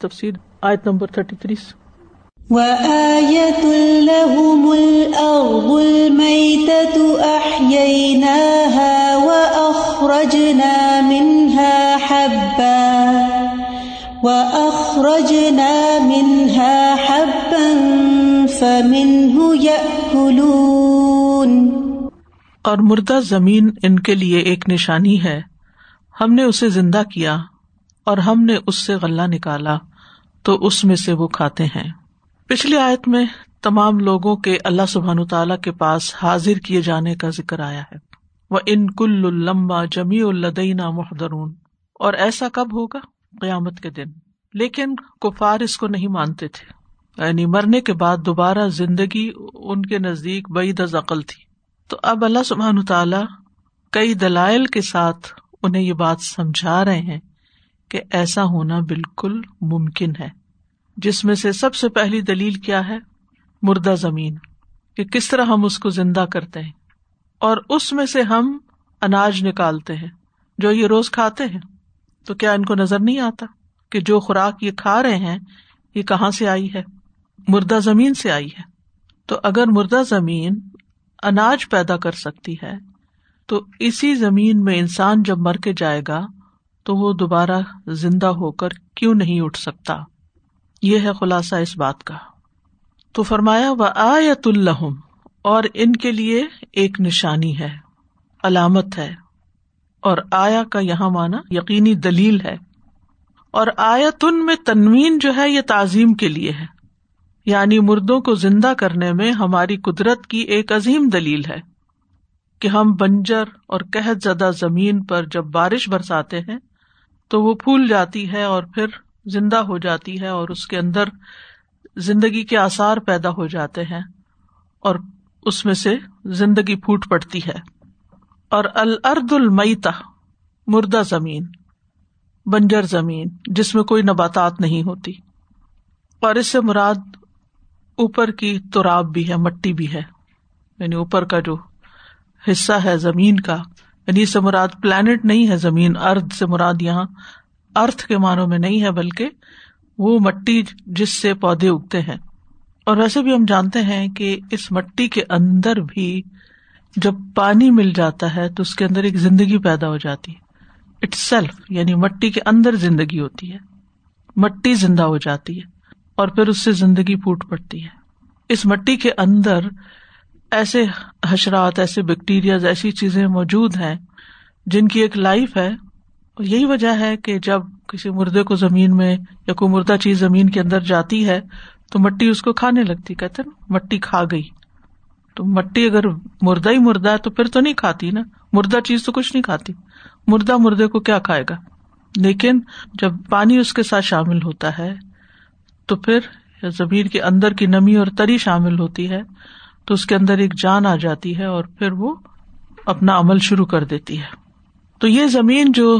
تفصیل آیت نمبر تھرٹی تھری۔ وَآيَةٌ لَهُمُ الْأَرْضُ الْمَيْتَةُ أَحْيَيْنَاهَا وَأَخْرَجْنَا مِنْهَا حَبًّا وَأَخْرَجْنَا مِنْهَا حَبًّا فَمِنْهُ يَأْكُلُونَ۔ اور مردہ زمین ان کے لیے ایک نشانی ہے۔ ہم نے اسے زندہ کیا۔ اور ہم نے اس سے غلہ نکالا، تو اس میں سے وہ کھاتے ہیں۔ پچھلی آیت میں تمام لوگوں کے اللہ سبحان تعالیٰ کے پاس حاضر کیے جانے کا ذکر آیا ہے۔ وہ ان کل المبا جمی الدینہ محدرون اور ایسا کب ہوگا؟ قیامت کے دن۔ لیکن کفار اس کو نہیں مانتے تھے۔ یعنی مرنے کے بعد دوبارہ زندگی ان کے نزدیک بعید از عقل تھی۔ تو اب اللہ سبحان تعالیٰ کئی دلائل کے ساتھ انہیں یہ بات سمجھا رہے ہیں۔ کہ ایسا ہونا بالکل ممکن ہے۔ جس میں سے سب سے پہلی دلیل کیا ہے؟ مردہ زمین، کہ کس طرح ہم اس کو زندہ کرتے ہیں۔ اور اس میں سے ہم اناج نکالتے ہیں۔ جو یہ روز کھاتے ہیں، تو کیا ان کو نظر نہیں آتا کہ جو خوراک یہ کھا رہے ہیں، یہ کہاں سے آئی ہے؟ مردہ زمین سے آئی ہے۔ تو اگر مردہ زمین اناج پیدا کر سکتی ہے، تو اسی زمین میں انسان جب مر کے جائے گا تو وہ دوبارہ زندہ ہو کر کیوں نہیں اٹھ سکتا؟ یہ ہے خلاصہ اس بات کا۔ تو فرمایا و آیت الحم اور ان کے لیے ایک نشانی ہے، علامت ہے۔ اور آیا کا یہاں مانا یقینی دلیل ہے۔ اور آیت ان میں تنوین جو ہے، یہ تعظیم کے لیے ہے۔ یعنی مردوں کو زندہ کرنے میں ہماری قدرت کی ایک عظیم دلیل ہے۔ کہ ہم بنجر اور قحط زدہ زمین پر جب بارش برساتے ہیں تو وہ پھول جاتی ہے اور پھر زندہ ہو جاتی ہے اور اس کے اندر زندگی کے آسار پیدا ہو جاتے ہیں اور اس میں سے زندگی پھوٹ پڑتی ہے۔ اور الرد المتا مردہ زمین، بنجر زمین، جس میں کوئی نباتات نہیں ہوتی۔ اور اس سے مراد اوپر کی تراب بھی ہے، مٹی بھی ہے۔ یعنی اوپر کا جو حصہ ہے، زمین کا یعنی اس سے مراد پلانٹ نہیں ہے زمین ارد سے مراد یہاں۔ ارتھ کے معنوں میں نہیں ہے بلکہ وہ مٹی جس سے پودے اگتے ہیں۔ اور ویسے بھی ہم جانتے ہیں کہ اس مٹی کے اندر بھی جب پانی مل جاتا ہے تو اس کے اندر ایک زندگی پیدا ہو جاتی ہے۔ اٹ سیلف یعنی مٹی کے اندر زندگی ہوتی ہے۔ مٹی زندہ ہو جاتی ہے اور پھر اس سے زندگی پھوٹ پڑتی ہے۔ اس مٹی کے اندر ایسے حشرات، ایسے بیکٹیریاز ایسی چیزیں موجود ہیں جن کی ایک لائف ہے۔ یہی وجہ ہے کہ جب کسی مردے کو زمین میں یا کوئی مردہ چیز زمین کے اندر جاتی ہے تو مٹی اس کو کھانے لگتی۔ کہتے نا، مٹی کھا گئی۔ تو مٹی اگر مردہ ہی مردہ ہے تو پھر تو نہیں کھاتی نا۔ مردہ چیز تو کچھ نہیں کھاتی۔ مردہ مردے کو کیا کھائے گا؟ لیکن جب پانی اس کے ساتھ شامل ہوتا ہے تو پھر زمین کے اندر کی نمی اور تری شامل ہوتی ہے۔ تو اس کے اندر ایک جان آ جاتی ہے اور پھر وہ اپنا عمل شروع کر دیتی ہے۔ تو یہ زمین جو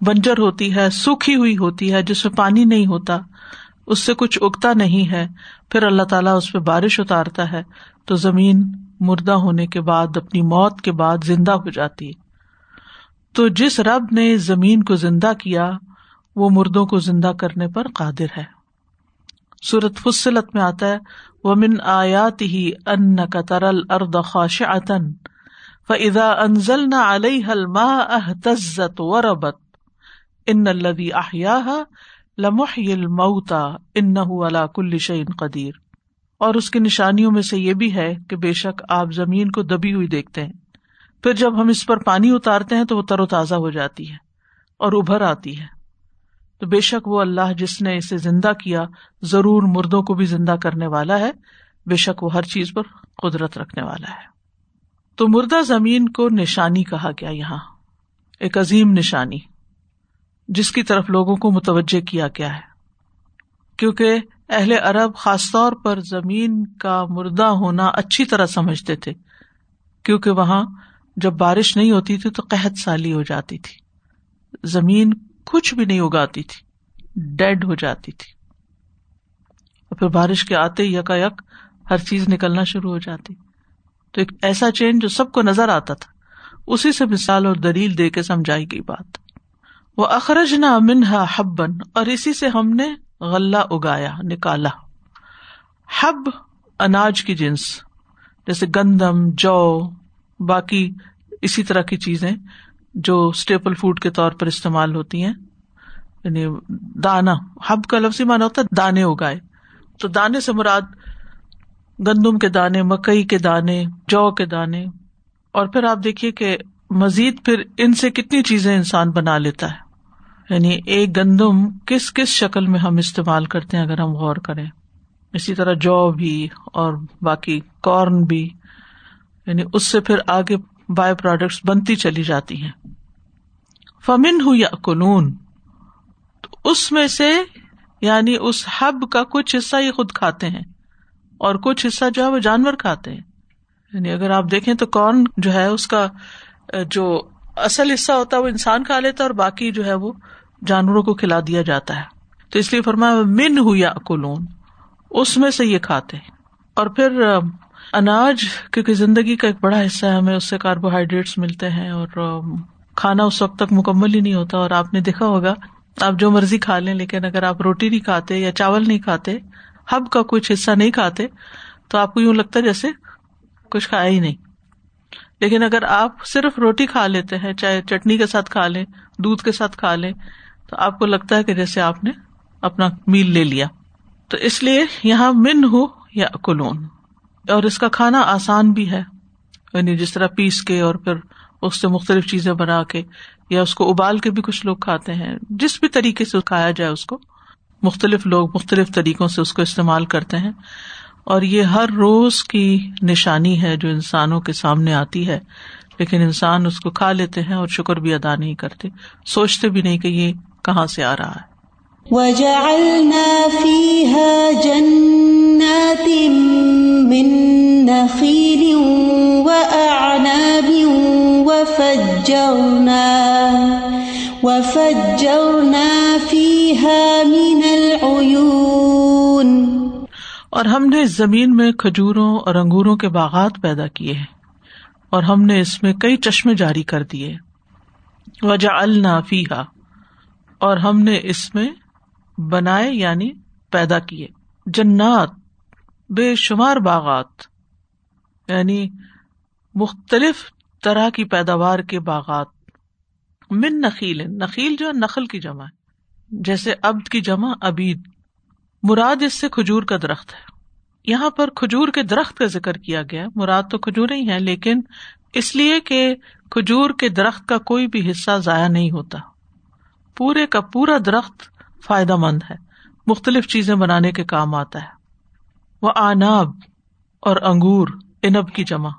بنجر ہوتی ہے، سوکھی ہوئی ہوتی ہے، جس میں پانی نہیں ہوتا، اس سے کچھ اگتا نہیں ہے، پھر اللہ تعالیٰ اس پہ بارش اتارتا ہے، تو زمین مردہ ہونے کے بعد، اپنی موت کے بعد زندہ ہو جاتی ہے۔ تو جس رب نے زمین کو زندہ کیا، وہ مردوں کو زندہ کرنے پر قادر ہے۔ سورت فصلت میں آتا ہے وہ من آیات ہی ان کا ترل ارد خواش فضا انزل نہ علیہ الما احتزت و ربت ان الدی احیا لمح المعتا ان اللہ کل شعین قدیر اور اس کی نشانیوں میں سے یہ بھی ہے کہ بے شک آپ زمین کو دبی ہوئی دیکھتے ہیں۔ پھر جب ہم اس پر پانی اتارتے ہیں تو وہ تر و تازہ ہو جاتی ہے اور ابھر آتی ہے۔ تو بے شک وہ اللہ جس نے اسے زندہ کیا ضرور مردوں کو بھی زندہ کرنے والا ہے۔ بے شک وہ ہر چیز پر قدرت رکھنے والا ہے۔ تو مردہ زمین کو نشانی کہا گیا یہاں۔ ایک عظیم نشانی جس کی طرف لوگوں کو متوجہ کیا گیا ہے۔ کیونکہ اہل عرب خاص طور پر زمین کا مردہ ہونا اچھی طرح سمجھتے تھے۔ کیونکہ وہاں جب بارش نہیں ہوتی تھی تو قحط سالی ہو جاتی تھی۔ زمین کچھ بھی نہیں اگاتی تھی، ڈیڈ ہو جاتی تھی۔ اور پھر بارش کے آتے یکا یک ہر چیز نکلنا شروع ہو جاتی۔ تو ایک ایسا چین جو سب کو نظر آتا تھا۔ اسی سے مثال اور دلیل دے کے سمجھائی گئی بات۔ وہ اخرج نہ منہا حبن اور اسی سے ہم نے غلہ اگایا، نکالا۔ حب اناج کی جنس، جیسے گندم، جو، باقی اسی طرح کی چیزیں۔ جو اسٹیپل فوڈ کے طور پر استعمال ہوتی ہیں یعنی دانا ہب کا لفظ مانا ہوتا ہے دانے اگائے۔ تو دانے سے مراد گندم کے دانے، مکئی کے دانے، جو کے دانے۔ اور پھر آپ دیکھیے کہ مزید پھر ان سے کتنی چیزیں انسان بنا لیتا ہے۔ یعنی ایک گندم کس کس شکل میں ہم استعمال کرتے ہیں اگر ہم غور کریں۔ اسی طرح جو بھی اور باقی کارن بھی۔ یعنی اس سے پھر آگے بایو پروڈکٹس بنتی چلی جاتی ہیں۔ فمن ہو یا کلون اس میں سے یعنی اس ہب کا کچھ حصہ ہی خود کھاتے ہیں، اور کچھ حصہ جو ہے وہ جانور کھاتے ہیں۔ یعنی اگر آپ دیکھیں تو کارن جو ہے اس کا، جو اصل حصہ ہوتا ہے وہ انسان کھا لیتا ہے اور باقی جو ہے وہ جانوروں کو کھلا دیا جاتا ہے۔ تو اس لیے فرمایا من ہو یا کلون اس میں سے یہ کھاتے ہیں۔ اور پھر اناج، کیونکہ زندگی کا ایک بڑا حصہ ہے، ہمیں اس سے کاربوہائیڈریٹس ملتے ہیں اور کھانا اس وقت تک مکمل ہی نہیں ہوتا اور آپ نے دیکھا ہوگا، آپ جو مرضی کھا لیں، لیکن اگر آپ روٹی نہیں کھاتے یا چاول نہیں کھاتے، ہب کا کچھ حصہ نہیں کھاتے، تو آپ کو یوں لگتا ہے جیسے کچھ کھایا ہی نہیں۔ لیکن اگر آپ صرف روٹی کھا لیتے ہیں، چاہے چٹنی کے ساتھ کھا لیں، دودھ کے ساتھ کھا لیں، تو آپ کو لگتا ہے کہ جیسے آپ نے اپنا میل لے لیا۔ تو اس لیے یہاں من ہو یا کلون۔ اور اس کا کھانا آسان بھی ہے۔ یعنی جس طرح پیس کے اور پھر اس سے مختلف چیزیں بنا کے یا اس کو ابال کے بھی کچھ لوگ کھاتے ہیں۔ جس بھی طریقے سے کھایا جائے اس کو۔ مختلف لوگ مختلف طریقوں سے اس کو استعمال کرتے ہیں۔ اور یہ ہر روز کی نشانی ہے جو انسانوں کے سامنے آتی ہے۔ لیکن انسان اس کو کھا لیتے ہیں اور شکر بھی ادا نہیں کرتے۔ سوچتے بھی نہیں کہ یہ کہاں سے آ رہا ہے۔ اور ہم نے اس زمین میں کھجوروں اور انگوروں کے باغات پیدا کیے ہیں اور ہم نے اس میں کئی چشمے جاری کر دیے۔ وجہ النافیہ اور ہم نے اس میں بنائے یعنی پیدا کیے۔ جنات بے شمار باغات یعنی مختلف طرح کی پیداوار کے باغات۔ من نخیل نخیل جو ہے نخل کی جمع ہے، جیسے ابد کی جمع ابید مراد اس سے کھجور کا درخت ہے۔ یہاں پر کھجور کے درخت کا ذکر کیا گیا مراد تو کھجور ہی ہے لیکن اس لیے کہ کھجور کے درخت کا کوئی بھی حصہ ضائع نہیں ہوتا۔ پورے کا پورا درخت فائدہ مند ہے۔ مختلف چیزیں بنانے کے کام آتا ہے۔ وہ آناب اور انگور انب کی جمع۔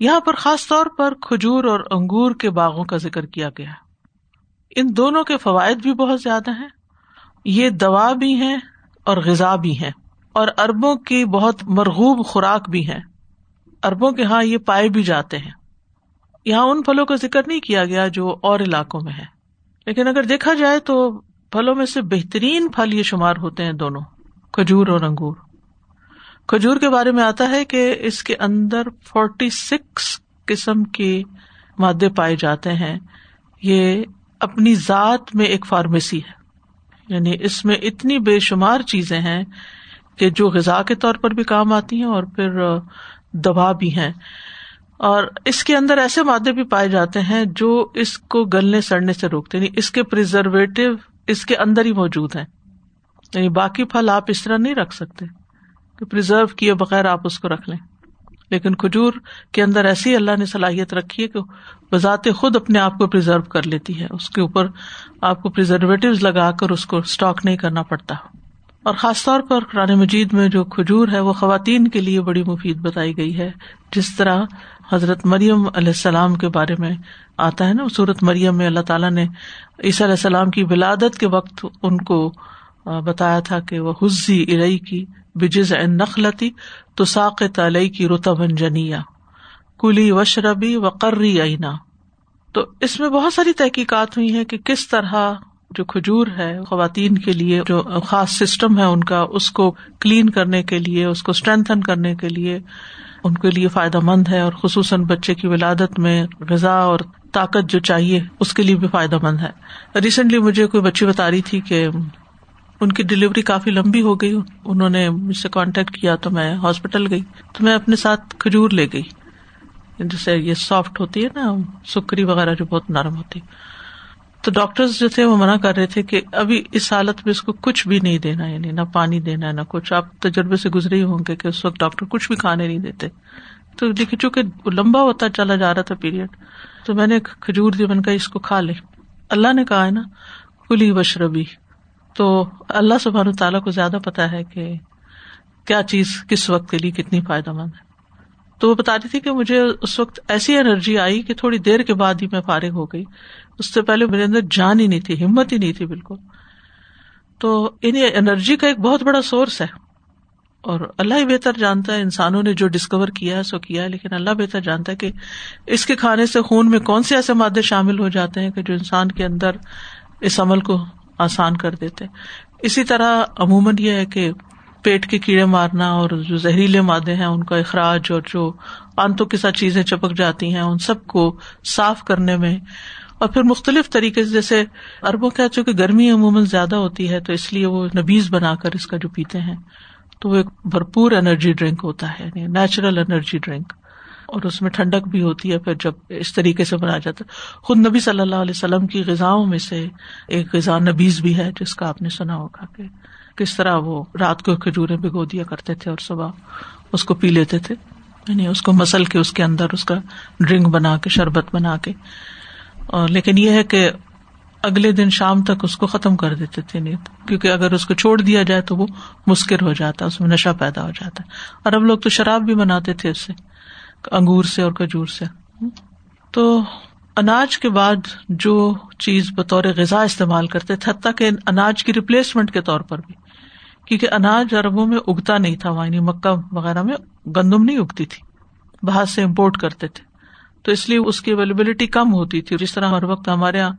یہاں پر خاص طور پر کھجور اور انگور کے باغوں کا ذکر کیا گیا۔ ان دونوں کے فوائد بھی بہت زیادہ ہیں۔ یہ دوا بھی ہیں اور غذا بھی ہیں۔ اور اربوں کی بہت مرغوب خوراک بھی ہے اربوں کے یہاں یہ پائے بھی جاتے ہیں۔ یہاں ان پھلوں کا ذکر نہیں کیا گیا جو اور علاقوں میں ہے لیکن اگر دیکھا جائے تو پھلوں میں سے بہترین پھل یہ شمار ہوتے ہیں دونوں، کھجور اور انگور۔ کھجور کے بارے میں آتا ہے کہ اس کے اندر فورٹی سکس قسم کے مادے پائے جاتے ہیں۔ یہ اپنی ذات میں ایک فارمیسی ہے۔ یعنی اس میں اتنی بے شمار چیزیں ہیں کہ جو غذا کے طور پر بھی کام آتی ہیں اور پھر دبا بھی ہیں۔ اور اس کے اندر ایسے مادے بھی پائے جاتے ہیں جو اس کو گلنے سڑنے سے روکتے یعنی اس کے پرزرویٹو اس کے اندر ہی موجود ہیں۔ یعنی باقی پھل آپ اس طرح نہیں رکھ سکتے۔ کہ پرزرو کیے بغیر آپ اس کو رکھ لیں۔ لیکن کھجور کے اندر ایسی اللہ نے صلاحیت رکھی ہے کہ بذات خود اپنے آپ کو پرزرو کر لیتی ہے۔ اس کے اوپر آپ کو پرزرویٹو لگا کر اس کو اسٹاک نہیں کرنا پڑتا۔ اور خاص طور پر قرآن مجید میں جو کھجور ہے وہ خواتین کے لیے بڑی مفید بتائی گئی ہے۔ جس طرح حضرت مریم علیہ السلام کے بارے میں آتا ہے نا صورت مریم میں اللہ تعالیٰ نے عیسی علیہ السلام کی ولادت کے وقت ان کو بتایا تھا کہ وہ حزی ارئی کی بجز نخلتی تو ساق تلئی کی رتبن جنیا کلی وشربی و قرری اینا تو اس میں بہت ساری تحقیقات ہوئی ہیں کہ کس طرح جو کھجور ہے، خواتین کے لیے جو خاص سسٹم ہے ان کا، اس کو کلین کرنے کے لیے، اس کو اسٹرینتھن کرنے کے لیے ان کے لیے فائدہ مند ہے اور خصوصاً بچے کی ولادت میں غذا اور طاقت جو چاہیے، اس کے لیے بھی فائدہ مند ہے۔ ریسنٹلی مجھے کوئی بچی بتا رہی تھی کہ ان کی ڈلیوری کافی لمبی ہو گئی۔ انہوں نے مجھ سے کانٹیکٹ کیا تو میں ہاسپٹل گئی۔ تو میں اپنے ساتھ کھجور لے گئی۔ جیسے یہ سافٹ ہوتی ہے نا، سکری وغیرہ جو بہت نرم ہوتی۔ تو ڈاکٹر جو تھے وہ منع کر رہے تھے کہ ابھی اس حالت میں اس کو کچھ بھی نہیں دینا یعنی نہ پانی دینا ہے نہ کچھ۔ آپ تجربے سے گزرے ہی ہوں گے کہ اس وقت ڈاکٹر کچھ بھی کھانے نہیں دیتے۔ تو دیکھیے، چونکہ لمبا ہوتا چلا جا رہا تھا پیریڈ تو میں نے کھجور دی بن کا اس کو کھا لے اللہ نے کہا ہے نا، کلی بشربی تو اللہ سبحان تعالیٰ کو زیادہ پتا ہے کہ کیا چیز کس وقت کے لیے کتنی فائدہ مند ہے۔ تو وہ بتا رہی تھی کہ مجھے اس وقت ایسی انرجی آئی کہ تھوڑی دیر کے بعد ہی میں فارغ ہو گئی۔ اس سے پہلے میرے اندر جان ہی نہیں تھی، ہمت ہی نہیں تھی بالکل۔ تو ان انرجی کا ایک بہت بڑا سورس ہے۔ اور اللہ ہی بہتر جانتا ہے، انسانوں نے جو ڈسکور کیا ہے، سو کیا ہے، لیکن اللہ بہتر جانتا ہے کہ اس کے کھانے سے خون میں کون سے ایسے مادے شامل ہو جاتے ہیں کہ جو انسان کے اندر اس عمل کو آسان کر دیتے۔ اسی طرح عموماً یہ ہے کہ پیٹ کے کیڑے مارنا اور جو زہریلے مادے ہیں، ان کا اخراج اور جو آنتوں کے ساتھ چیزیں چپک جاتی ہیں، ان سب کو صاف کرنے میں۔ اور پھر مختلف طریقے سے، جیسے اربوں کا چونکہ گرمی عموماً زیادہ ہوتی ہے تو اس لیے وہ نبیز بنا کر اس کا جو پیتے ہیں، تو وہ ایک بھرپور انرجی ڈرنک ہوتا ہے یعنی نیچرل انرجی ڈرنک۔ اور اس میں ٹھنڈک بھی ہوتی ہے، پھر جب اس طریقے سے بنایا جاتا ہے۔ خود نبی صلی اللہ علیہ وسلم کی غذاؤں میں سے ایک غذا نبیز بھی ہے، جس کا آپ نے سنا ہوگا کہ کس طرح وہ رات کو کھجورے بھگو دیا کرتے تھے اور صبح اس کو پی لیتے تھے۔ یعنی اس کو مسل کے اس کے اندر اس کا ڈرنک بنا کے، شربت بنا کے۔ اور لیکن یہ ہے کہ اگلے دن شام تک اس کو ختم کر دیتے تھے نیند کیونکہ اگر اس کو چھوڑ دیا جائے تو وہ مسکر ہو جاتا ہے اس میں نشہ پیدا ہو جاتا۔ ہے اور اب لوگ تو شراب بھی بناتے تھے اس سے۔ انگور سے اور کھجور سے۔ تو اناج کے بعد جو چیز بطور غذا استعمال کرتے تھے، حتیٰ کہ اناج کی ریپلیسمنٹ کے طور پر بھی۔ کیونکہ اناج اربوں میں اگتا نہیں تھا وہاں مکہ وغیرہ میں گندم نہیں اگتی تھی باہر سے امپورٹ کرتے تھے۔ تو اس لیے اس کی اویلیبلٹی کم ہوتی تھی۔ جس طرح ہر وقت ہمارے یہاں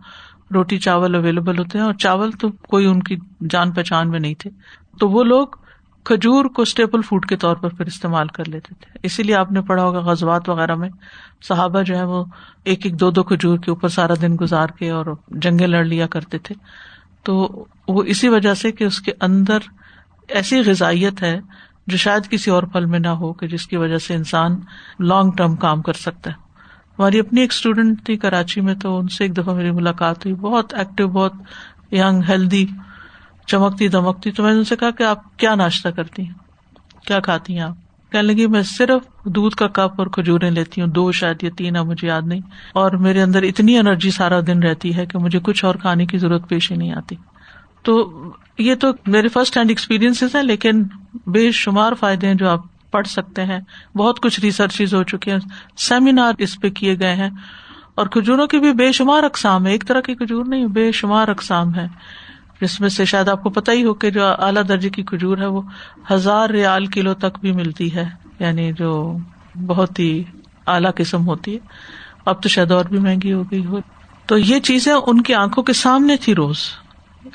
روٹی چاول اویلیبل ہوتے ہیں، اور چاول تو کوئی ان کی جان پہچان میں نہیں تھے۔ تو وہ لوگ کھجور کو اسٹیپل فوڈ کے طور پر پھر استعمال کر لیتے تھے۔ اسی لیے آپ نے پڑھا ہوگا غزبات وغیرہ میں، صحابہ جو ہے وہ ایک ایک دو دو کھجور کے اوپر سارا دن گزار کے اور جنگیں لڑ لیا کرتے تھے۔ تو وہ اسی وجہ سے کہ اس کے اندر ایسی غذائیت ہے جو شاید کسی اور پھل میں نہ ہو، کہ جس کی وجہ سے انسان لانگ ٹرم کام کر سکتا ہے۔ ہماری اپنی ایک اسٹوڈینٹ تھی کراچی میں، تو ان سے ایک دفعہ میری ملاقات ہوئی۔ بہت ایکٹیو بہت یگ ہیلدی چمکتی دمکتی تو میں نے ان سے کہا کہ آپ کیا ناشتہ کرتی ہیں؟ کیا کھاتی ہیں آپ؟ کہنے لگی، میں صرف دودھ کا کپ اور کھجورے لیتی ہوں، دو شاید یا تین، اب مجھے یاد نہیں۔ اور میرے اندر اتنی انرجی سارا دن رہتی ہے کہ مجھے کچھ اور کھانے کی ضرورت پیش ہی نہیں آتی۔ تو یہ تو میرے فرسٹ ہینڈ ایکسپیرینس ہیں، لیکن بے شمار فائدے ہیں جو آپ پڑھ سکتے ہیں۔ بہت کچھ ریسرچ ہو چکی ہیں سیمینار اس پہ کیے گئے ہیں۔ اور کھجوروں کی بھی بے شمار اقسام ہے ایک طرح کی کھجور نہیں، بے شمار اقسام ہے جس میں سے شاید آپ کو پتا ہی ہو کہ جو اعلیٰ درجے کی کھجور ہے وہ ہزار ریال کلو تک بھی ملتی ہے یعنی جو بہت ہی اعلیٰ قسم ہوتی ہے۔ اب تو شاید اور بھی مہنگی ہو گئی ہو۔ تو یہ چیزیں ان کی آنکھوں کے سامنے تھی روز۔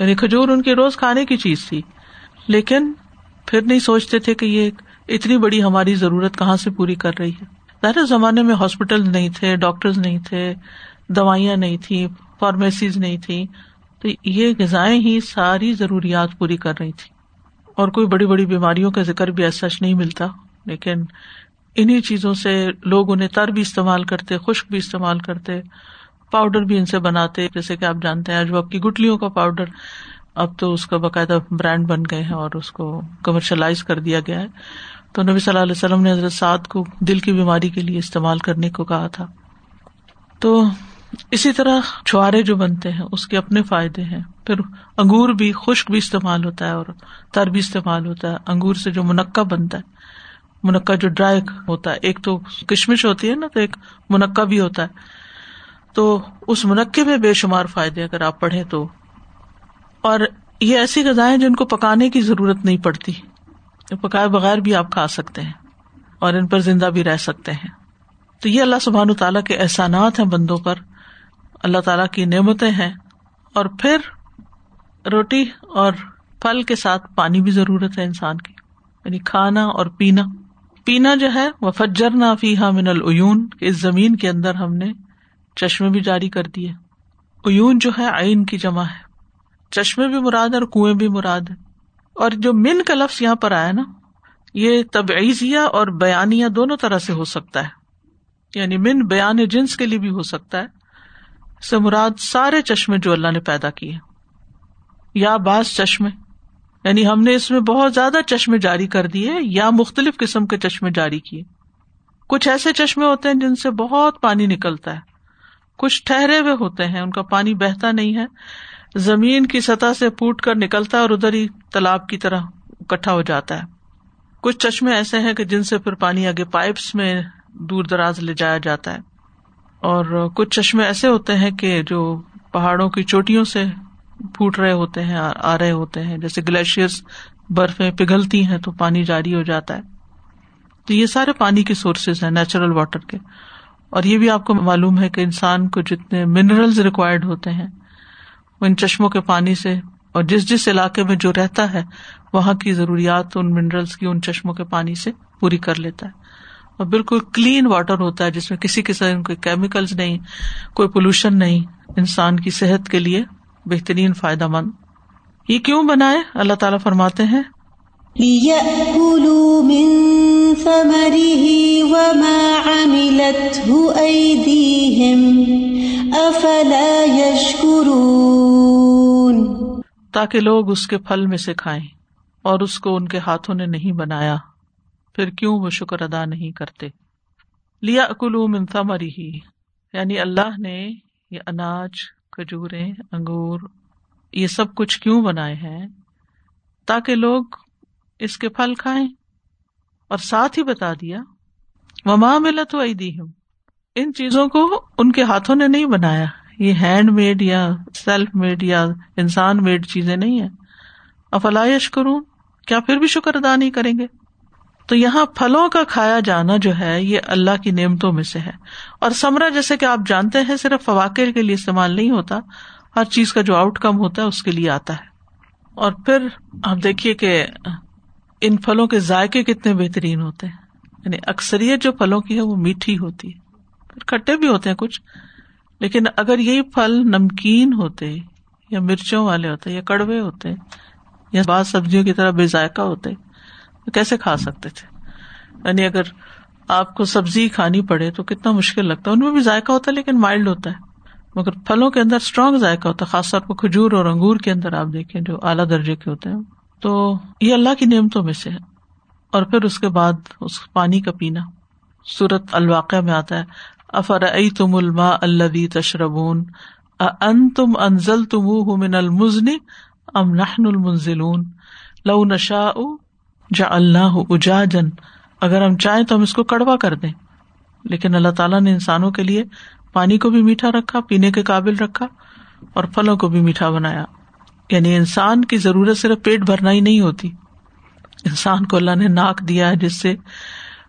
یعنی کھجور ان کی روز کھانے کی چیز تھی۔ لیکن پھر نہیں سوچتے تھے کہ یہ اتنی بڑی ہماری ضرورت کہاں سے پوری کر رہی ہے۔ ظاہر زمانے میں ہاسپٹل نہیں تھے ڈاکٹر نہیں تھے، دوائیاں نہیں تھی فارمیسیز نہیں تھی تو یہ غذائیں ہی ساری ضروریات پوری کر رہی تھی اور کوئی بڑی بڑی بیماریوں کا ذکر بھی ایسا نہیں ملتا، لیکن انہیں چیزوں سے لوگ انہیں تر بھی استعمال کرتے، خشک بھی استعمال کرتے، پاؤڈر بھی ان سے بناتے۔ جیسے کہ آپ جانتے ہیں جو کی گٹلیوں کا پاؤڈر، اب تو اس کا باقاعدہ برانڈ بن گئے ہیں اور اس کو کمرشلائز کر دیا گیا ہے۔ تو نبی صلی اللہ علیہ وسلم نے حضرت سعد کو دل کی بیماری کے لیے استعمال کرنے کو کہا تھا۔ تو اسی طرح چھوارے جو بنتے ہیں، اس کے اپنے فائدے ہیں۔ پھر انگور بھی، خشک بھی استعمال ہوتا ہے اور تر بھی استعمال ہوتا ہے۔ انگور سے جو منقع بنتا ہے، منقع جو ڈرائی ہوتا ہے، ایک تو کشمش ہوتی ہے نا، تو ایک منقع بھی ہوتا ہے۔ تو اس منقع میں بے شمار فائدے اگر آپ پڑھیں تو۔ اور یہ ایسی غذائیں جن کو پکانے کی ضرورت نہیں پڑتی پکائے بغیر بھی آپ کھا سکتے ہیں اور ان پر زندہ بھی رہ سکتے ہیں۔ تو یہ اللہ سبحان تعالیٰ کے احسانات ہیں بندوں پر۔ اللہ تعالیٰ کی نعمتیں ہیں اور پھر روٹی اور پھل کے ساتھ پانی بھی ضرورت ہے انسان کی یعنی کھانا اور پینا۔ پینا جو ہے، وہ فجر نہ فی من العیون، اس زمین کے اندر ہم نے چشمے بھی جاری کر دیے۔ عیون جو ہے آئین کی جمع ہے۔ چشمے بھی مراد اور کنویں بھی مراد ہے۔ اور جو من کا لفظ یہاں پر آیا نا، یہ تبعیضیہ اور بیانیہ دونوں طرح سے ہو سکتا ہے۔ یعنی من بیان جنس کے لیے بھی ہو سکتا ہے۔ سے مراد سارے چشمے جو اللہ نے پیدا کیے یا بعض چشمے یعنی ہم نے اس میں بہت زیادہ چشمے جاری کر دیے، یا مختلف قسم کے چشمے جاری کیے۔ کچھ ایسے چشمے ہوتے ہیں جن سے بہت پانی نکلتا ہے۔ کچھ ٹھہرے ہوئے ہوتے ہیں، ان کا پانی بہتا نہیں ہے۔ زمین کی سطح سے پوٹ کر نکلتا ہے اور ادھر ہی تالاب کی طرح اکٹھا ہو جاتا ہے۔ کچھ چشمے ایسے ہیں کہ جن سے پھر پانی آگے پائپس میں دور دراز لے جایا جاتا ہے۔ اور کچھ چشمے ایسے ہوتے ہیں کہ جو پہاڑوں کی چوٹیوں سے پھوٹ رہے ہوتے ہیں، آ رہے ہوتے ہیں۔ جیسے گلیشیئر برفیں پگھلتی ہیں تو پانی جاری ہو جاتا ہے۔ تو یہ سارے پانی کے سورسز ہیں نیچرل واٹر کے۔ اور یہ بھی آپ کو معلوم ہے کہ انسان کو جتنے منرلز ریکوائرڈ ہوتے ہیں وہ ان چشموں کے پانی سے اور جس جس علاقے میں جو رہتا ہے، وہاں کی ضروریات ان منرلس کی، ان چشموں کے پانی سے پوری کر لیتا ہے۔ اور بالکل کلین واٹر ہوتا ہے جس میں کسی قسم کے کیمیکلز نہیں کوئی پولوشن نہیں انسان کی صحت کے لیے بہترین فائدہ مند۔ یہ کیوں بنائے؟ اللہ تعالیٰ فرماتے ہیں۔ تاکہ لوگ اس کے پھل میں سے کھائیں اور اس کو ان کے ہاتھوں نے نہیں بنایا۔ پھر کیوں وہ شکر ادا نہیں کرتے؟ لیا اکلو منفا مری ہی یعنی اللہ نے یہ اناج کھجورے انگور، یہ سب کچھ کیوں بنائے ہیں تاکہ لوگ اس کے پھل کھائیں؟ اور ساتھ ہی بتا دیا، وما ملا تو ان چیزوں کو ان کے ہاتھوں نے نہیں بنایا۔ یہ ہینڈ میڈ یا سیلف میڈ یا انسان میڈ چیزیں نہیں ہے افلائش کروں کیا پھر بھی شکر ادا نہیں کریں گے؟ تو یہاں پھلوں کا کھایا جانا جو ہے یہ اللہ کی نعمتوں میں سے ہے۔ اور سمرا جیسے کہ آپ جانتے ہیں صرف فواقع کے لیے استعمال نہیں ہوتا، ہر چیز کا جو آؤٹ کم ہوتا ہے اس کے لیے آتا ہے۔ اور پھر آپ دیکھیے کہ ان پھلوں کے ذائقے کتنے بہترین ہوتے ہیں۔ یعنی اکثریت جو پھلوں کی ہے وہ میٹھی ہوتی ہے۔ پھر کھٹے بھی ہوتے ہیں کچھ، لیکن اگر یہی پھل نمکین ہوتے یا مرچوں والے ہوتے یا کڑوے ہوتے یا بعض سبزیوں کی طرح بے ذائقہ ہوتے کیسے کھا سکتے تھے؟ یعنی اگر آپ کو سبزی کھانی پڑے تو کتنا مشکل لگتا ہے۔ ان میں بھی ذائقہ ہوتا ہے لیکن مائلڈ ہوتا ہے۔ مگر پھلوں کے اندر اسٹرانگ ذائقہ ہوتا ہے، خاص طور پر کھجور اور انگور کے اندر آپ دیکھیں جو اعلیٰ درجے کے ہوتے ہیں۔ تو یہ اللہ کی نعمتوں میں سے ہے۔ اور پھر اس کے بعد اس پانی کا پینا۔ سورت الواقع میں آتا ہے افر تم الما اللہ تشربون ان تم انزل تم من المزنی ام نحن المنزلون؟ لو نشا جا اللہ اجا جن اگر ہم چاہیں تو ہم اس کو کڑوا کر دیں۔ لیکن اللہ تعالیٰ نے انسانوں کے لیے پانی کو بھی میٹھا رکھا، پینے کے قابل رکھا اور پھلوں کو بھی میٹھا بنایا۔ یعنی انسان کی ضرورت صرف پیٹ بھرنا ہی نہیں ہوتی۔ انسان کو اللہ نے ناک دیا ہے جس سے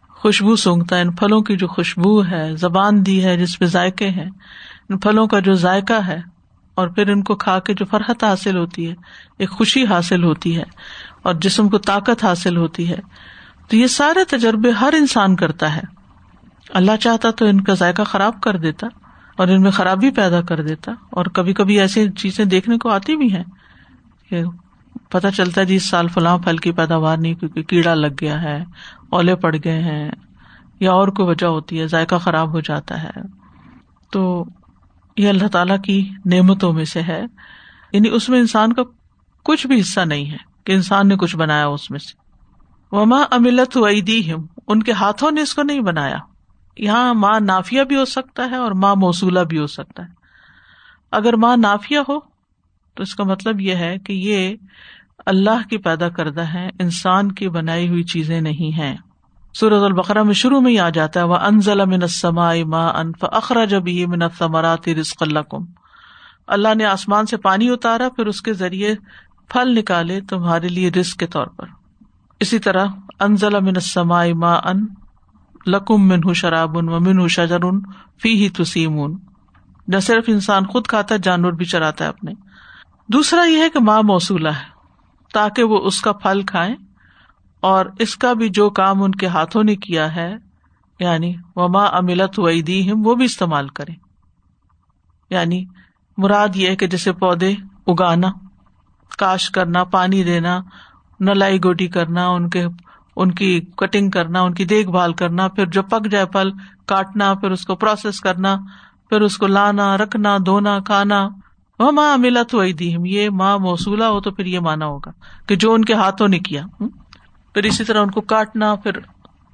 خوشبو سونگتا ہے، ان پھلوں کی جو خوشبو ہے، زبان دی ہے جس پہ ذائقے ہیں، ان پھلوں کا جو ذائقہ ہے اور پھر ان کو کھا کے جو فرحت حاصل ہوتی ہے، ایک خوشی حاصل ہوتی ہے۔ اور جسم کو طاقت حاصل ہوتی ہے۔ تو یہ سارے تجربے ہر انسان کرتا ہے۔ اللہ چاہتا تو ان کا ذائقہ خراب کر دیتا اور ان میں خرابی پیدا کر دیتا اور کبھی کبھی ایسی چیزیں دیکھنے کو آتی بھی ہیں کہ پتا چلتا ہے جی اس سال فلاں پھل کی پیداوار نہیں کیونکہ کیڑا لگ گیا ہے، اولے پڑ گئے ہیں یا اور کوئی وجہ ہوتی ہے، ذائقہ خراب ہو جاتا ہے۔ تو یہ اللہ تعالی کی نعمتوں میں سے ہے۔ یعنی اس میں انسان کا کچھ بھی حصہ نہیں ہے۔ کہ انسان نے کچھ بنایا اس میں سے۔ وما املت ویدی ہم ان کے ہاتھوں نے اس کو نہیں بنایا۔ یہاں ماں نافیہ بھی ہو سکتا ہے اور ماں موصولہ بھی ہو سکتا ہے۔ اگر ماں نافیہ ہو، تو اس کا مطلب یہ ہے کہ یہ اللہ کی پیدا کردہ ہے انسان کی بنائی ہوئی چیزیں نہیں ہے سورت البقرا میں شروع میں ہی آ جاتا ہے وہ انزل من السماء ماء فاخرج جب من الثمرات رزقا لكم۔ اللہ نے آسمان سے پانی اتارا، پھر اس کے ذریعے پھل نکالے تمہارے لیے رزق کے طور پر۔ اسی طرح، انزل من السماء ماء لکم منہ شراب و منہ شجر فی ہی تسیمون۔ نہ صرف انسان خود کھاتا ہے جانور بھی چراتا ہے اپنے۔ دوسرا یہ ہے کہ ماں موصولہ ہے، تاکہ وہ اس کا پھل کھائیں اور اس کا بھی جو کام ان کے ہاتھوں نے کیا ہے یعنی وہ ماں املت وہ بھی استعمال کریں یعنی مراد یہ ہے کہ جیسے پودے اگانا کاش کرنا، پانی دینا، نلائی گوٹی کرنا، ان کے، ان کی کٹنگ کرنا، ان کی دیکھ بھال کرنا، پھر جو پک جائے پھل کاٹنا، پھر اس کو پروسیس کرنا، پھر اس کو لانا، رکھنا، دھونا، کھانا۔ وہ ماں ملت ہوئی دی یہ ماں موصولہ ہو تو پھر یہ مانا ہوگا کہ جو ان کے ہاتھوں نے کیا۔ پھر اسی طرح ان کو کاٹنا، پھر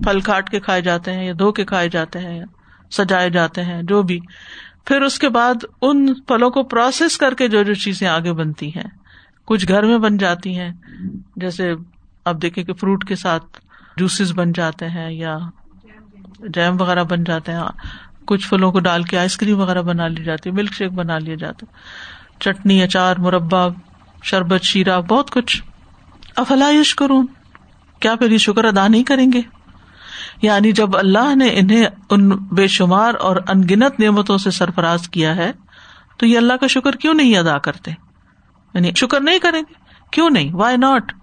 پھل کاٹ کے کھائے جاتے ہیں یا دھو کے کھائے جاتے ہیں یا سجائے جاتے ہیں، جو بھی۔ پھر اس کے بعد ان پھلوں کو پروسیس کر کے جو جو چیزیں آگے بنتی ہیں۔ کچھ گھر میں بن جاتی ہیں۔ جیسے اب دیکھیں کہ فروٹ کے ساتھ جوسز بن جاتے ہیں یا جیم وغیرہ بن جاتے ہیں۔ کچھ پھلوں کو ڈال کے آئس کریم وغیرہ بنا لی جاتی ہے، ملک شیک بنا لیا جاتا چٹنی، اچار، مربع، شربت، شیرہ، بہت کچھ۔ افلاش کروں کیا پھر یہ شکر ادا نہیں کریں گے؟ یعنی جب اللہ نے انہیں ان بے شمار اور انگنت نعمتوں سے سرفراز کیا ہے، تو یہ اللہ کا شکر کیوں نہیں ادا کرتے؟ یعنی شکر نہیں کریں گے۔ کیوں نہیں؟ وائی ناٹ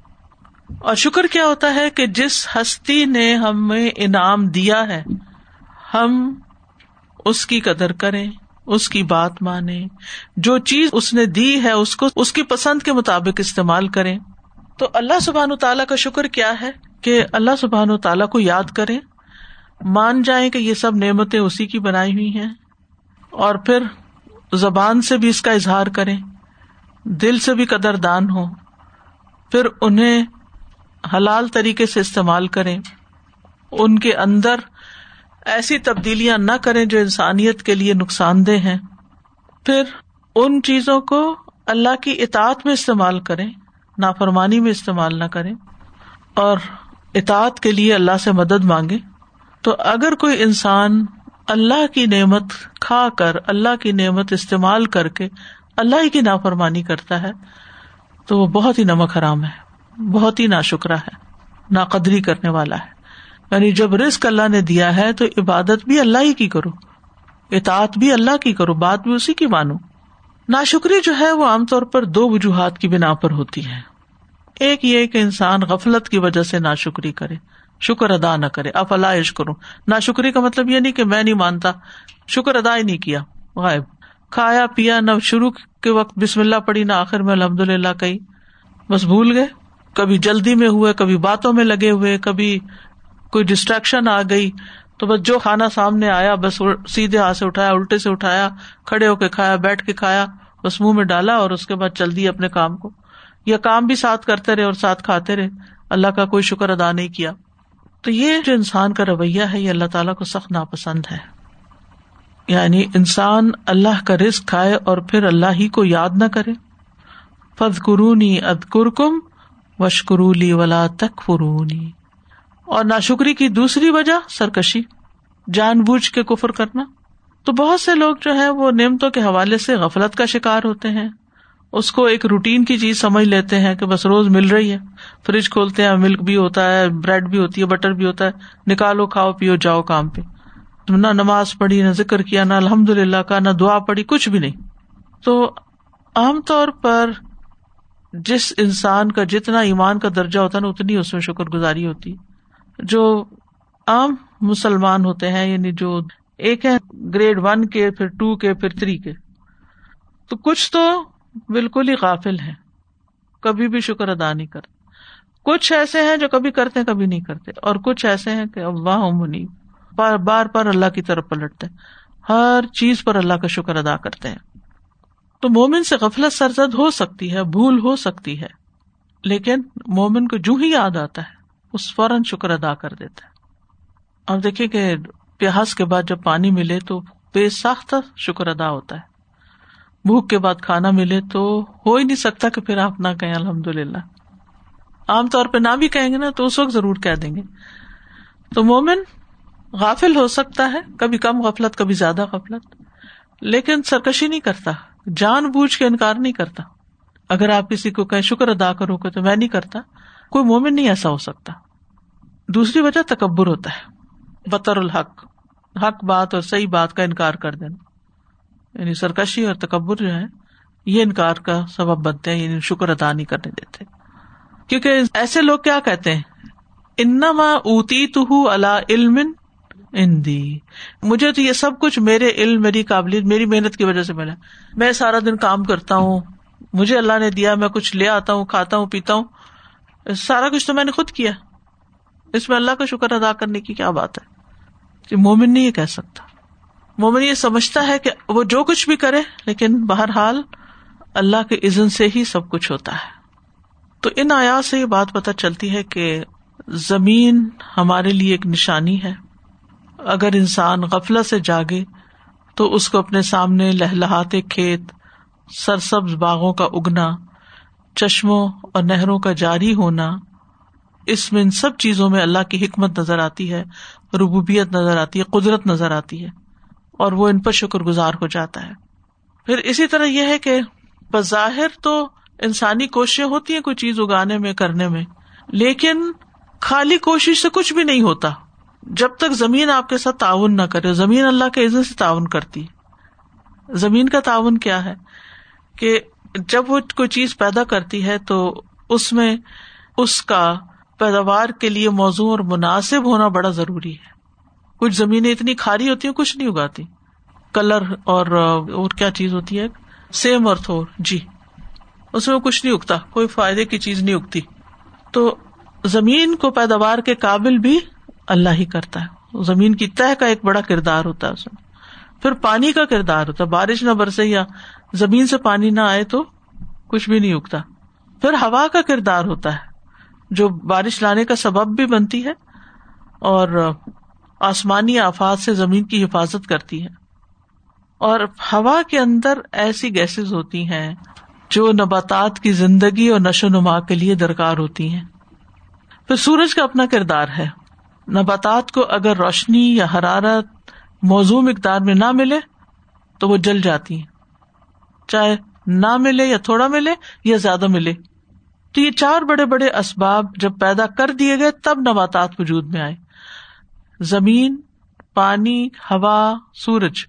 اور شکر کیا ہوتا ہے کہ جس ہستی نے ہمیں انعام دیا ہے، ہم اس کی قدر کریں، اس کی بات مانے جو چیز اس نے دی ہے، اس کو، اس کی پسند کے مطابق استعمال کریں۔ تو اللہ سبحان و تعالیٰ کا شکر کیا ہے کہ اللہ سبحان تعالیٰ کو یاد کریں۔ مان جائیں کہ یہ سب نعمتیں اسی کی بنائی ہوئی ہیں اور پھر زبان سے بھی اس کا اظہار کریں۔ دل سے بھی قدر دان ہو پھر انہیں حلال طریقے سے استعمال کریں۔ ان کے اندر ایسی تبدیلیاں نہ کریں جو انسانیت کے لیے نقصان دہ ہیں۔ پھر ان چیزوں کو اللہ کی اطاعت میں استعمال کریں، نافرمانی میں استعمال نہ کریں۔ اور اطاعت کے لیے اللہ سے مدد مانگے تو اگر کوئی انسان اللہ کی نعمت کھا کر، اللہ کی نعمت استعمال کر کے اللہ ہی کی نافرمانی کرتا ہے تو وہ بہت ہی نمک حرام ہے، بہت ہی ناشکرا ہے نا قدری کرنے والا ہے۔ یعنی جب رسک اللہ نے دیا ہے تو عبادت بھی اللہ ہی کی کرو، اطاعت بھی اللہ کی کرو، بات بھی اسی کی مانو۔ ناشکری جو ہے وہ عام طور پر دو وجوہات کی بنا پر ہوتی ہے۔ ایک یہ کہ انسان غفلت کی وجہ سے نا شکری کرے، شکر ادا نہ کرے اب اللہ کروں نا شکری کا مطلب یہ نہیں کہ میں نہیں مانتا، شکر ادا ہی نہیں کیا، غائب۔ کھایا پیا نہ شروع کے وقت بسم اللہ پڑی نہ آخر میں الحمد للہ کہی۔ بس بھول گئے۔ کبھی جلدی میں ہوئے، کبھی باتوں میں لگے ہوئے، کبھی کوئی ڈسٹریکشن آ گئی۔ تو بس جو کھانا سامنے آیا، بس سیدھے ہاتھ سے اٹھایا، الٹے سے اٹھایا، کھڑے ہو کے کھایا، بیٹھ کے کھایا، بس منہ میں ڈالا اور اس کے بعد چل دی اپنے کام کو۔ یا کام بھی ساتھ کرتے رہے اور ساتھ کھاتے رہے۔ اللہ کا کوئی شکر ادا نہیں کیا۔ تو یہ جو انسان کا رویہ ہے، یہ اللہ تعالیٰ کو سخت ناپسند ہے۔ یعنی انسان اللہ کا رسک کھائے اور پھر اللہ ہی کو یاد نہ کرے۔ فض قرونی اد کرکم وشکرولی ولا تک فرونی اور ناشکری کی دوسری وجہ سرکشی، جان بوجھ کے کفر کرنا۔ تو بہت سے لوگ جو ہے وہ نعمتوں کے حوالے سے غفلت کا شکار ہوتے ہیں۔ اس کو ایک روٹین کی چیز سمجھ لیتے ہیں کہ بس روز مل رہی ہے۔ فریج کھولتے ہیں، ملک بھی ہوتا ہے، بریڈ بھی ہوتی ہے، بٹر بھی ہوتا ہے۔ نکالو، کھاؤ، پیو، جاؤ کام پہ۔ نہ نماز پڑھی، نہ ذکر کیا، نہ الحمد للہ کا، نہ دعا پڑھی، کچھ بھی نہیں۔ تو عام طور پر جس انسان کا جتنا ایمان کا درجہ ہوتا ہے نا، اتنی اس میں شکر گزاری ہوتی۔ جو عام مسلمان ہوتے ہیں یعنی جو ایک ہے گریڈ ون کے، پھر ٹو کے، پھر تھری کے، تو کچھ تو بالکل ہی قافل ہے کبھی بھی شکر ادا نہیں کرتے۔ کچھ ایسے ہیں جو کبھی کرتے کبھی نہیں کرتے۔ اور کچھ ایسے ہیں کہ واہ منی بار بار بار اللہ کی طرف پلٹتے ہر چیز پر اللہ کا شکر ادا کرتے ہیں۔ تو مومن سے غفلت سرزد ہو سکتی ہے، بھول ہو سکتی ہے۔ لیکن مومن کو جو ہی یاد آتا ہے، اس فوراً شکر ادا کر دیتا ہے۔ اب دیکھیے کہ پیاس کے بعد جب پانی ملے تو بے ساختہ شکر ادا ہوتا ہے۔ بھوک کے بعد کھانا ملے تو ہو ہی نہیں سکتا کہ پھر آپ نہ کہیں الحمد للہ عام طور پہ نہ بھی کہیں گے نا تو اس وقت ضرور کہہ دیں گے۔ تو مومن غافل ہو سکتا ہے، کبھی کم غفلت، کبھی زیادہ غفلت۔ لیکن سرکشی نہیں کرتا، جان بوجھ کے انکار نہیں کرتا۔ اگر آپ کسی کو کہیں شکر ادا کرو گے تو میں نہیں کرتا، کوئی مومن نہیں ایسا ہو سکتا۔ دوسری وجہ تکبر ہوتا ہے، بطر الحق۔ حق بات اور صحیح بات کا انکار کر دینا۔ یعنی سرکشی اور تکبر جو ہے، یہ انکار کا سبب بنتے ہیں یعنی شکر ادا نہیں کرنے دیتے۔ کیونکہ ایسے لوگ کیا کہتے ہیں؟ انما اوتی تو اللہ علم ان دی. مجھے تو یہ سب کچھ میرے علم، میری قابلیت، میری محنت کی وجہ سے ملا. میں سارا دن کام کرتا ہوں. مجھے اللہ نے دیا، میں کچھ لے آتا ہوں، کھاتا ہوں، پیتا ہوں. سارا کچھ تو میں نے خود کیا. اس میں اللہ کا شکر ادا کرنے کی کیا بات ہے؟ کہ مومن نہیں یہ کہہ سکتا. مومن یہ سمجھتا ہے کہ وہ جو کچھ بھی کرے، لیکن بہرحال اللہ کے عزن سے ہی سب کچھ ہوتا ہے. تو ان آیات سے یہ بات پتہ چلتی ہے کہ زمین ہمارے لیے ایک نشانی ہے. اگر انسان غفلا سے جاگے تو اس کو اپنے سامنے لہلہاتے کھیت، سرسبز باغوں کا اگنا، چشموں اور نہروں کا جاری ہونا، اس میں ان سب چیزوں میں اللہ کی حکمت نظر آتی ہے، ربوبیت نظر آتی ہے، قدرت نظر آتی ہے، اور وہ ان پر شکر گزار ہو جاتا ہے۔ پھر اسی طرح یہ ہے کہ بظاہر تو انسانی کوششیں ہوتی ہیں کوئی چیز اگانے میں، کرنے میں، لیکن خالی کوشش سے کچھ بھی نہیں ہوتا۔ جب تک زمین آپ کے ساتھ تعاون نہ کرے، زمین اللہ کے عزت سے تعاون کرتی۔ زمین کا تعاون کیا ہے؟ کہ جب وہ کوئی چیز پیدا کرتی ہے تو اس میں اس کا پیداوار کے لیے موزوں اور مناسب ہونا بڑا ضروری ہے۔ کچھ زمینیں اتنی کھاری ہوتی ہیں، کچھ نہیں اگاتی۔ کلر اور اور کیا چیز ہوتی ہے؟ سیم اور تھور جی۔ اس میں کچھ نہیں اگتا، کوئی فائدے کی چیز نہیں اگتی۔ تو زمین کو پیداوار کے قابل بھی اللہ ہی کرتا ہے۔ زمین کی تہ کا ایک بڑا کردار ہوتا ہے اس میں۔ پھر پانی کا کردار ہوتا ہے۔ بارش نہ برسے یا زمین سے پانی نہ آئے تو کچھ بھی نہیں اگتا۔ پھر ہوا کا کردار ہوتا ہے۔ جو بارش لانے کا سبب بھی بنتی ہے اور آسمانی آفات سے زمین کی حفاظت کرتی ہے۔ اور ہوا کے اندر ایسی گیسز ہوتی ہیں جو نباتات کی زندگی اور نشو نما کے لیے درکار ہوتی ہیں۔ پھر سورج کا اپنا کردار ہے۔ نباتات کو اگر روشنی یا حرارت موزوں مقدار میں نہ ملے تو وہ جل جاتی ہیں۔ چاہے نہ ملے یا تھوڑا ملے یا زیادہ ملے۔ تو یہ چار بڑے بڑے اسباب جب پیدا کر دیے گئے تب نباتات وجود میں آئے۔ زمین، پانی، ہوا، سورج۔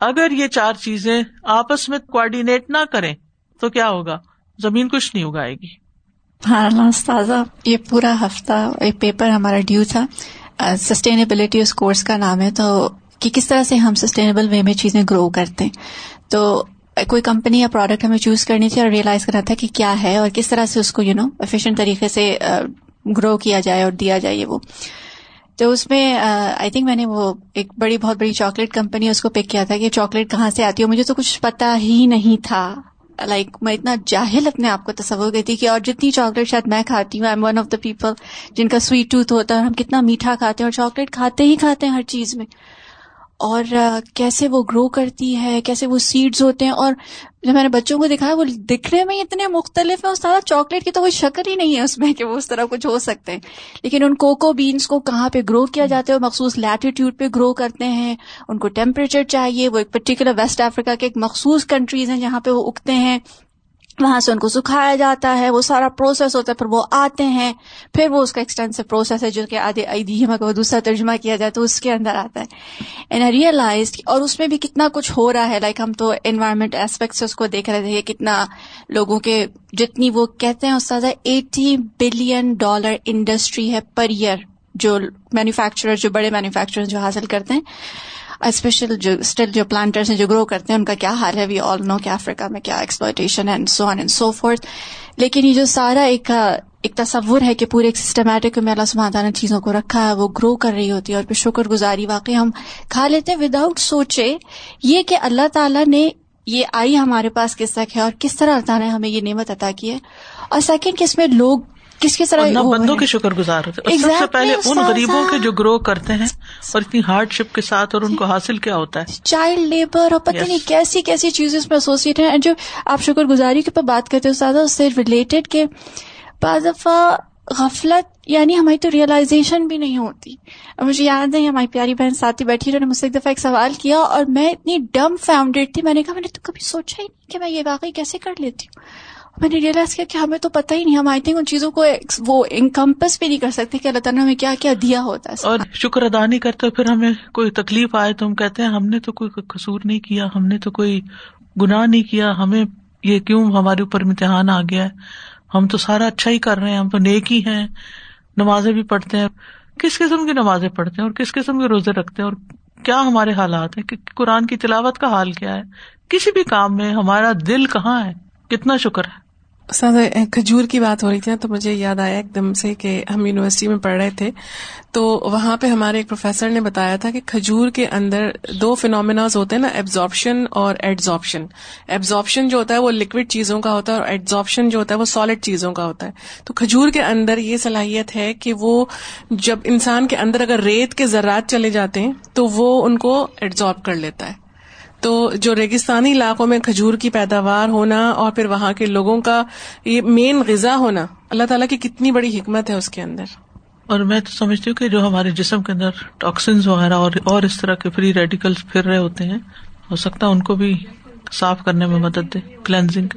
اگر یہ چار چیزیں آپس میں کوآڈینیٹ نہ کریں تو کیا ہوگا؟ زمین کچھ نہیں اگائے گی۔ ہاں استاذہ یہ پورا ہفتہ ایک پیپر ہمارا ڈیو تھا۔ سسٹینیبلٹی اس کورس کا نام ہے، تو کہ کس طرح سے ہم سسٹینیبل وے میں چیزیں گرو کرتے ہیں۔ تو کوئی کمپنی یا پروڈکٹ ہمیں چوز کرنی تھی اور ریئلائز کرنا تھا کہ کیا ہے اور کس طرح سے اس کو یو نو افیشینٹ طریقے سے گرو کیا جائے اور دیا جائے وہ۔ تو اس میں آئی تھنک میں نے وہ ایک بڑی، بہت بڑی چاکلیٹ کمپنی اس کو پک کیا تھا کہ چاکلیٹ کہاں سے آتی ہے۔ مجھے تو کچھ پتا ہی نہیں تھا۔ لائک میں اتنا جاہل اپنے آپ کو تصور کرتی کہ اور جتنی چاکلیٹ شاید میں کھاتی ہوں I am one of the people جن کا سویٹ ٹوتھ ہوتا ہے ہم کتنا میٹھا کھاتے ہیں اور چاکلیٹ کھاتے ہی کھاتے ہیں ہر چیز میں۔ اور کیسے وہ گرو کرتی ہے، کیسے وہ سیڈز ہوتے ہیں، اور جب میں نے بچوں کو دکھایا وہ دکھنے میں اتنے مختلف ہیں اس طرح چاکلیٹ کی تو کوئی شکل ہی نہیں ہے اس میں کہ وہ اس طرح کچھ ہو سکتے ہیں۔ لیکن ان کوکو بینس کو کہاں پہ گرو کیا جاتا ہے وہ مخصوص لیٹیٹیوڈ پہ گرو کرتے ہیں، ان کو ٹیمپریچر چاہیے، وہ ایک پرٹیکولر ویسٹ افریقہ کے ایک مخصوص کنٹریز ہیں جہاں پہ وہ اگتے ہیں۔ وہاں سے ان کو سکھایا جاتا ہے، وہ سارا پروسیس ہوتا ہے، پھر وہ آتے ہیں، پھر وہ اس کا ایکسٹینسو پروسیس ہے جو کہ آدھے ادیما کا دوسرا ترجمہ کیا جائے تو اس کے اندر آتا ہے۔ اینڈ آئی ریئلائز اور اس میں بھی کتنا کچھ ہو رہا ہے لائک ہم تو انوائرمنٹ ایسپیکٹ سے اس کو دیکھ رہے تھے کتنا لوگوں کے جتنی وہ کہتے ہیں استاد ایٹی بلین ڈالر انڈسٹری ہے پر ایئر جو مینوفیکچرر جو بڑے مینوفیکچرر جو حاصل کرتے ہیں اسپیشل جو اسٹل جو پلانٹرس ہیں جو گرو کرتے ہیں، ان کا کیا حال ہے؟ وی آل نو کہ افریقہ میں کیا exploitation and so and so forth لیکن یہ جو سارا ایک ایک تصور ہے کہ پورے ایک سسٹمیٹک میں اللہ سماتا نے چیزوں کو رکھا ہے، وہ گرو کر رہی ہوتی ہے اور پھر شکر گزاری واقعی ہم کھا لیتے ہیں وداؤٹ سوچے یہ کہ اللہ تعالیٰ نے یہ آئی ہمارے پاس کس تک ہے اور کس طرح اللہ تعالیٰ نے ہمیں یہ نعمت عطا کی ہے؟ اور سیکنڈ کہ اس میں لوگ کس کس طرح بندوں کے شکر گزار ہوتے سب سے پہلے ان غریبوں کے جو گرو کرتے ہیں اور اتنی ہارڈ شپ کے ساتھ اور ان کو حاصل کیا ہوتا ہے۔ چائلڈ لیبر اور پتہ نہیں کیسی کیسی چیزیں اس میں ایسوسیٹ ہیں۔ جو آپ شکر گزاری کے اوپر بات کرتے ہو زیادہ اس سے ریلیٹڈ کہ بعض دفعہ غفلت یعنی ہماری تو ریئلائزیشن بھی نہیں ہوتی۔ مجھے یاد ہے ہماری پیاری بہن ساتھی بیٹھی انہوں نے مجھ سے ایک دفعہ ایک سوال کیا اور میں اتنی ڈم فاؤنڈیڈ تھی میں نے کہا میں نے تو کبھی سوچا ہی نہیں کہ میں یہ واقعی کیسے کر لیتی ہوں۔ میں نے ریئلائز کیا کہ ہمیں تو پتہ ہی نہیں، ہم آئی تھنک ان چیزوں کو وہ انکمپس بھی نہیں کر سکتے کہ اللہ تعالیٰ نے ہمیں کیا کیا دیا ہوتا ہے۔ اور شکر ادا نہیں کرتے، پھر ہمیں کوئی تکلیف آئے تو ہم کہتے ہیں، ہم نے تو کوئی قصور نہیں کیا، ہم نے تو کوئی گناہ نہیں کیا، ہمیں یہ کیوں ہمارے اوپر امتحان آ گیا ہے؟ ہم تو سارا اچھا ہی کر رہے ہیں، ہم تو نیک ہی ہیں، نمازیں بھی پڑھتے ہیں۔ کس قسم کی نمازیں پڑھتے ہیں اور کس قسم کے روزے رکھتے ہیں؟ اور کیا ہمارے حالات ہیں؟ کہ قرآن کی تلاوت کا حال کیا ہے؟ کسی بھی کام میں ہمارا دل کہاں ہے؟ کتنا شکر ہے۔ سر کھجور کی بات ہو رہی تھی نا، تو مجھے یاد آیا ایک دم سے کہ ہم یونیورسٹی میں پڑھ رہے تھے۔ تو وہاں پہ ہمارے ایک پروفیسر نے بتایا تھا کہ کھجور کے اندر دو فینومیناز ہوتے ہیں نا ایبزارپشن اور ایڈزارپشن ایبزارپشن جو ہوتا ہے وہ لکوڈ چیزوں کا ہوتا ہے اور ایڈزارپشن جو ہوتا ہے وہ سالڈ چیزوں کا ہوتا ہے۔ تو کھجور کے اندر یہ صلاحیت ہے کہ وہ جب انسان کے اندر اگر ریت کے ذرات چلے جاتے ہیں، تو وہ ان کو ایڈزارب کر لیتا ہے۔ تو جو ریگستانی علاقوں میں کھجور کی پیداوار ہونا اور پھر وہاں کے لوگوں کا یہ مین غذا ہونا، اللہ تعالیٰ کی کتنی بڑی حکمت ہے اس کے اندر۔ اور میں تو سمجھتی ہوں کہ جو ہمارے جسم کے اندر ٹاکسنز وغیرہ اور اور اس طرح کے فری ریڈیکل پھر رہے ہوتے ہیں، ہو سکتا ہے ان کو بھی صاف کرنے میں مدد دے کلینزنگ